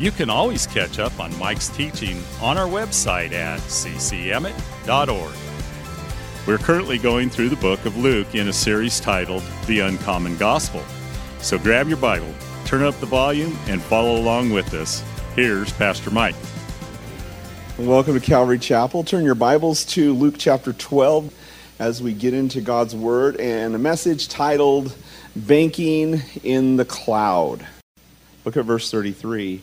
you can always catch up on Mike's teaching on our website at ccemmett.org. We're currently going through the book of Luke in a series titled The Uncommon Gospel. So grab your Bible, turn up the volume, and follow along with us. Here's Pastor Mike. Welcome to Calvary Chapel. Turn your Bibles to Luke chapter 12 as we get into God's Word and a message titled Banking in the Cloud. Look at verse 33.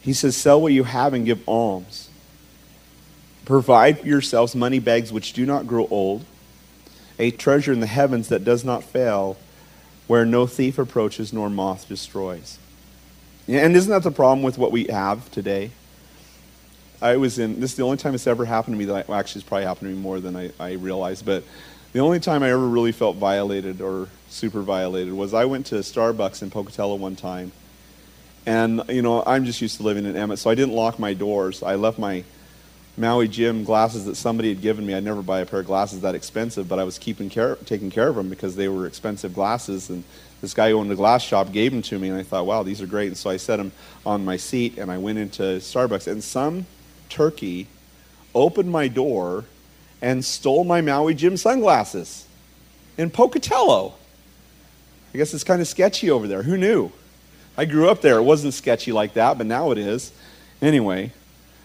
He says, Sell what you have and give alms. Provide for yourselves money bags which do not grow old, a treasure in the heavens that does not fail, where no thief approaches nor moth destroys. And isn't that the problem with what we have today? I was in, this is the only time it's ever happened to me that I, well, actually it's probably happened to me more than I, I realized, but the only time I ever really felt violated or super violated was I went to Starbucks in Pocatello one time and, you know, I'm just used to living in Emmett, so I didn't lock my doors. I left my Maui Jim glasses that somebody had given me. I'd never buy a pair of glasses that expensive, but I was keeping care, taking care of them because they were expensive glasses. And this guy who owned a glass shop gave them to me, and I thought, wow, these are great. And so I set them on my seat, and I went into Starbucks. And some turkey opened my door and stole my Maui Jim sunglasses in Pocatello. I guess it's kind of sketchy over there. Who knew? I grew up there. It wasn't sketchy like that, but now it is. Anyway,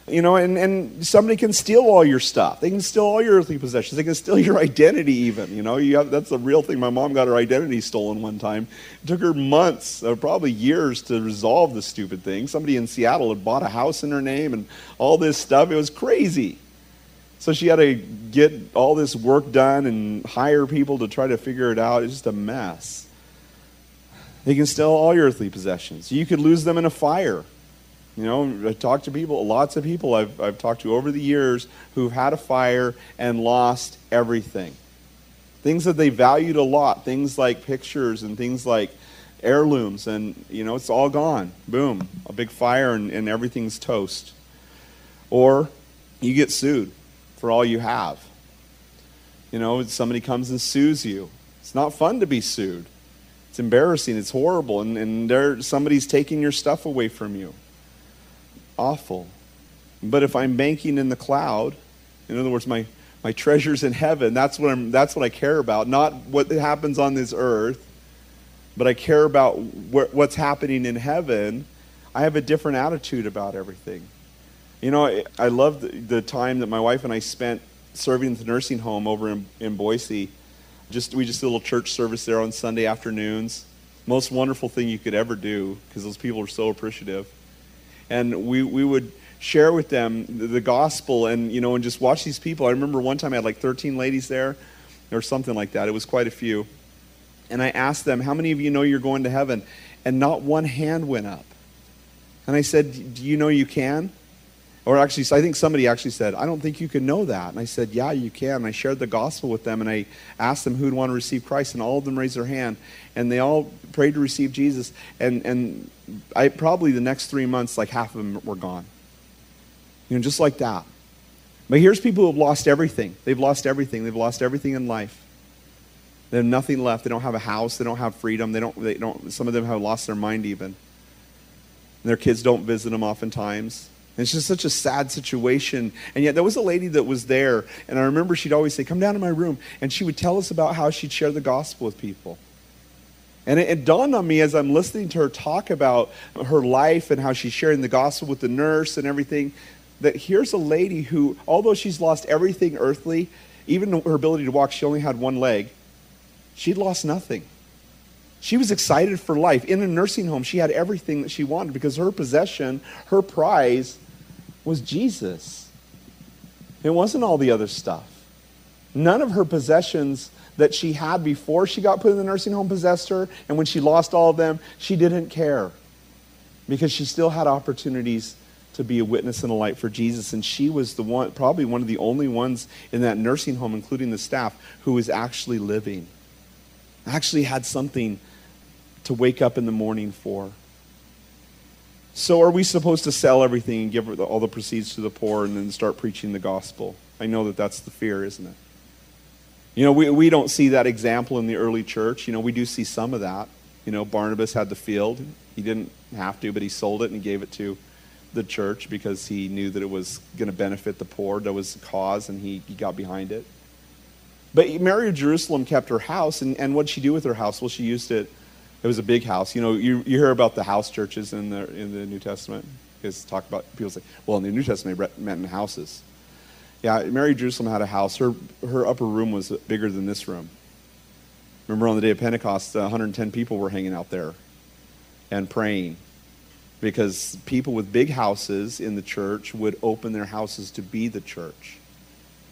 you know, and, and somebody can steal all your stuff. They can steal all your earthly possessions. They can steal your identity, even. You know, you have, that's the real thing. My mom got her identity stolen one time. It took her months, or probably years, to resolve the stupid thing. Somebody in Seattle had bought a house in her name and all this stuff. It was crazy. So she had to get all this work done and hire people to try to figure it out. It's just a mess. They can steal all your earthly possessions. You could lose them in a fire. You know, I talk to people, lots of people I've, I've talked to over the years who've had a fire and lost everything. Things that they valued a lot, things like pictures and things like heirlooms, and, you know, it's all gone. Boom. A big fire and, and everything's toast. Or you get sued for all you have. You know, somebody comes and sues you. It's not fun to be sued. It's embarrassing. It's horrible. And, and there, somebody's taking your stuff away from you. Awful. But if I'm banking in the cloud, in other words, my, my treasures in heaven, that's what, I'm, that's what I care about. Not what happens on this earth, but I care about wh- what's happening in heaven. I have a different attitude about everything. You know, I, I love the, the time that my wife and I spent serving at the nursing home over in, in Boise just we just did a little church service there on Sunday afternoons. Most wonderful thing you could ever do because those people are so appreciative. And we, we would share with them the, the gospel and you know and just watch these people. I remember one time I had like 13 ladies there or something like that. It was quite a few. And I asked them, "How many of you know you're going to heaven?" And not one hand went up. And I said, "Do you know you can?" Or actually, I think somebody actually said, I don't think you can know that. And I said, Yeah, you can. And I shared the gospel with them and I asked them who'd want to receive Christ. And all of them raised their hand. And they all prayed to receive Jesus. And, and I, probably the next three months, like half of them were gone. You know, just like that. But here's people who have lost everything. They've lost everything. They've lost everything in life. They have nothing left. They don't have a house. They don't have freedom. They don't, they don't, some of them have lost their mind even. And their kids don't visit them oftentimes it's just such a sad situation. And yet, there was a lady that was there, and I remember she'd always say, Come down to my room. And she would tell us about how she'd share the gospel with people. And it, it, dawned on me as I'm listening to her talk about her life and how she's sharing the gospel with the nurse and everything that here's a lady who, although she's lost everything earthly, even her ability to walk, she only had one leg, she'd lost nothing. She was excited for life. In a nursing home, she had everything that she wanted because her possession, her prize, was Jesus. It wasn't all the other stuff. None of her possessions that she had before she got put in the nursing home possessed her, and when she lost all of them, she didn't care because she still had opportunities to be a witness and a light for Jesus. And she was the one, probably one of the only ones in that nursing home, including the staff, who was actually living, actually had something to wake up in the morning for. So, are we supposed to sell everything and give all the proceeds to the poor and then start preaching the gospel? I know that that's the fear, isn't it? You know, we, we don't see that example in the early church. You know, we do see some of that. You know, Barnabas had the field. He didn't have to, but he sold it and gave it to the church because he knew that it was going to benefit the poor. That was the cause, and he, he got behind it. But Mary of Jerusalem kept her house, and, and what did she do with her house? Well, she used it. It was a big house. You know, you, you hear about the house churches in the, in the New Testament. Because talk about, people say, well, in the New Testament, they met in houses. Yeah, Mary Jerusalem had a house. Her, her upper room was bigger than this room. Remember on the day of Pentecost, 110 people were hanging out there and praying because people with big houses in the church would open their houses to be the church.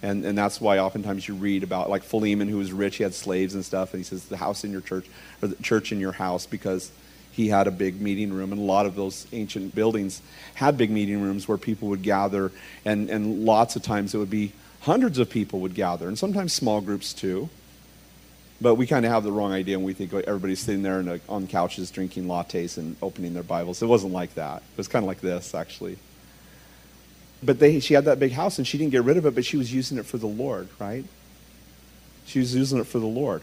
And, and that's why oftentimes you read about like Philemon, who was rich, he had slaves and stuff, and he says, the house in your church, or the church in your house, because he had a big meeting room. And a lot of those ancient buildings had big meeting rooms where people would gather, and, and lots of times it would be hundreds of people would gather, and sometimes small groups too. But we kind of have the wrong idea and we think everybody's sitting there on couches drinking lattes and opening their Bibles. It wasn't like that. It was kind of like this, actually. But they, she had that big house and she didn't get rid of it, but she was using it for the Lord, right? She was using it for the Lord.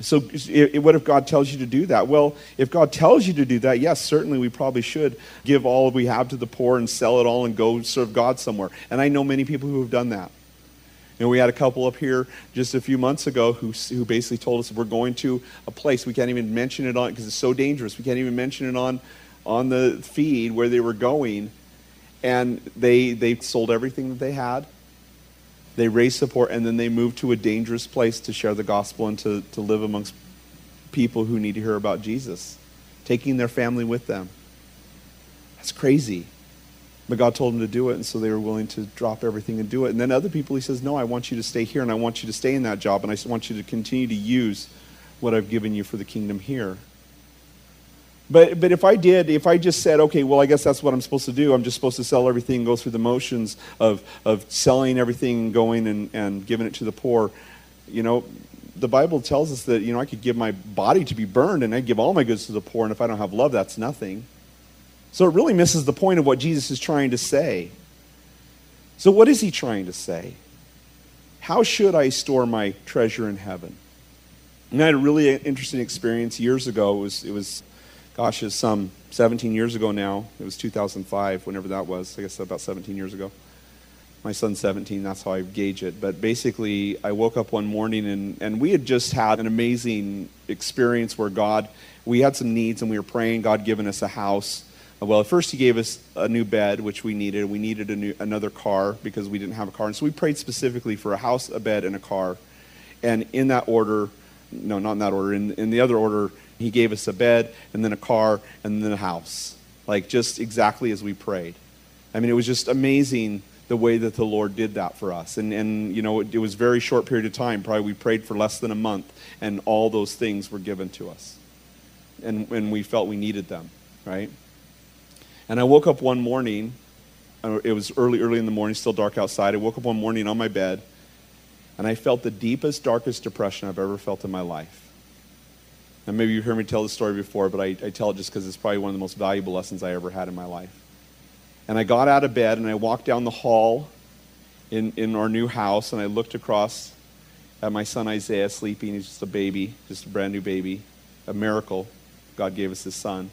So, it, what if God tells you to do that? Well, if God tells you to do that, yes, certainly we probably should give all we have to the poor and sell it all and go serve God somewhere. And I know many people who have done that. You know, we had a couple up here just a few months ago who, who basically told us we're going to a place we can't even mention it on because it's so dangerous. We can't even mention it on on the feed where they were going, and they they sold everything that they had. They raised support, and then they moved to a dangerous place to share the gospel and to, to live amongst people who need to hear about Jesus, taking their family with them. That's crazy. But God told them to do it, and so they were willing to drop everything and do it. And then other people, He says, No, I want you to stay here, and I want you to stay in that job, and I want you to continue to use what I've given you for the kingdom here. But, but if I did, if I just said, okay, well, I guess that's what I'm supposed to do. I'm just supposed to sell everything and go through the motions of, of selling everything and going and, and giving it to the poor, you know, the Bible tells us that, you know, I could give my body to be burned and I give all my goods to the poor, and if I don't have love, that's nothing. So it really misses the point of what Jesus is trying to say. So, what is he trying to say? How should I store my treasure in heaven? And I had a really interesting experience years ago. It was, it was gosh, it's some 17 years ago now. It was 2005, whenever that was. I guess about 17 years ago. My son's 17, that's how I gauge it. But basically, I woke up one morning and, and we had just had an amazing experience where God, we had some needs and we were praying, God given us a house well, at first he gave us a new bed, which we needed. We needed a new, another car because we didn't have a car. And so we prayed specifically for a house, a bed, and a car. And in that order, no, not in that order, in, in the other order, he gave us a bed, and then a car, and then a house. Like just exactly as we prayed. I mean, it was just amazing the way that the Lord did that for us. And, and you know, it, it was a very short period of time. Probably we prayed for less than a month, and all those things were given to us. And, and we felt we needed them, right? And I woke up one morning, uh, it was early, early in the morning, still dark outside. I woke up one morning on my bed, and I felt the deepest, darkest depression I've ever felt in my life. Maybe you've heard me tell this story before, but I, I tell it just because it's probably one of the most valuable lessons I ever had in my life. And I got out of bed and I walked down the hall in, in our new house, and I looked across at my son Isaiah sleeping. He's just a baby, just a brand new baby, a miracle. God gave us his son.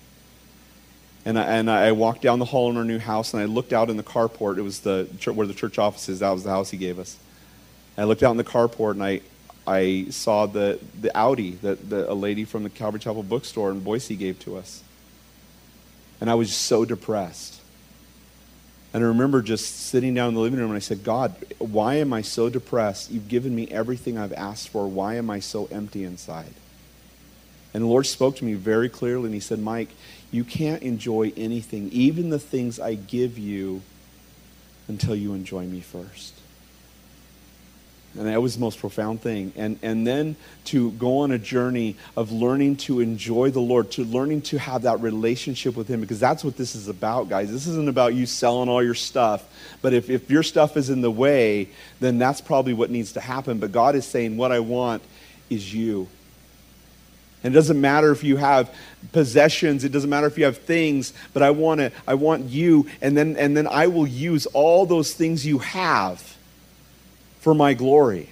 And I, and I walked down the hall in our new house, and I looked out in the carport. It was the where the church office is. That was the house he gave us. I looked out in the carport, and I, I saw the, the Audi that the, a lady from the Calvary Chapel bookstore in Boise gave to us. And I was so depressed. And I remember just sitting down in the living room and I said, God, why am I so depressed? You've given me everything I've asked for. Why am I so empty inside? And the Lord spoke to me very clearly and He said, Mike, you can't enjoy anything, even the things I give you, until you enjoy me first. And that was the most profound thing. And, and then to go on a journey of learning to enjoy the Lord, to learning to have that relationship with Him, because that's what this is about, guys. This isn't about you selling all your stuff. But if, if your stuff is in the way, then that's probably what needs to happen. But God is saying, What I want is you. And it doesn't matter if you have possessions, it doesn't matter if you have things, but I want to I want you and then and then I will use all those things you have for my glory.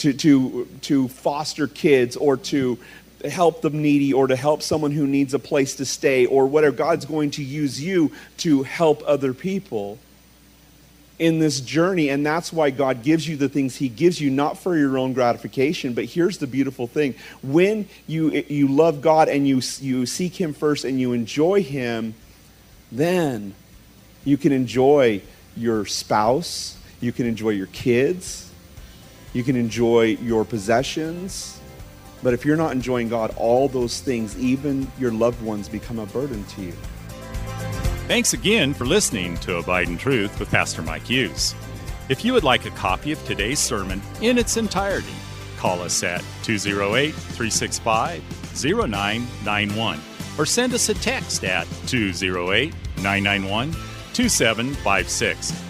To, to, to foster kids or to help the needy or to help someone who needs a place to stay or whatever. God's going to use you to help other people in this journey. And that's why God gives you the things He gives you, not for your own gratification. But here's the beautiful thing when you, you love God and you, you seek Him first and you enjoy Him, then you can enjoy your spouse you can enjoy your kids. You can enjoy your possessions. But if you're not enjoying God, all those things, even your loved ones, become a burden to you. Thanks again for listening to Abide in Truth with Pastor Mike Hughes. If you would like a copy of today's sermon in its entirety, call us at 208 365 0991 or send us a text at 208 991 2756.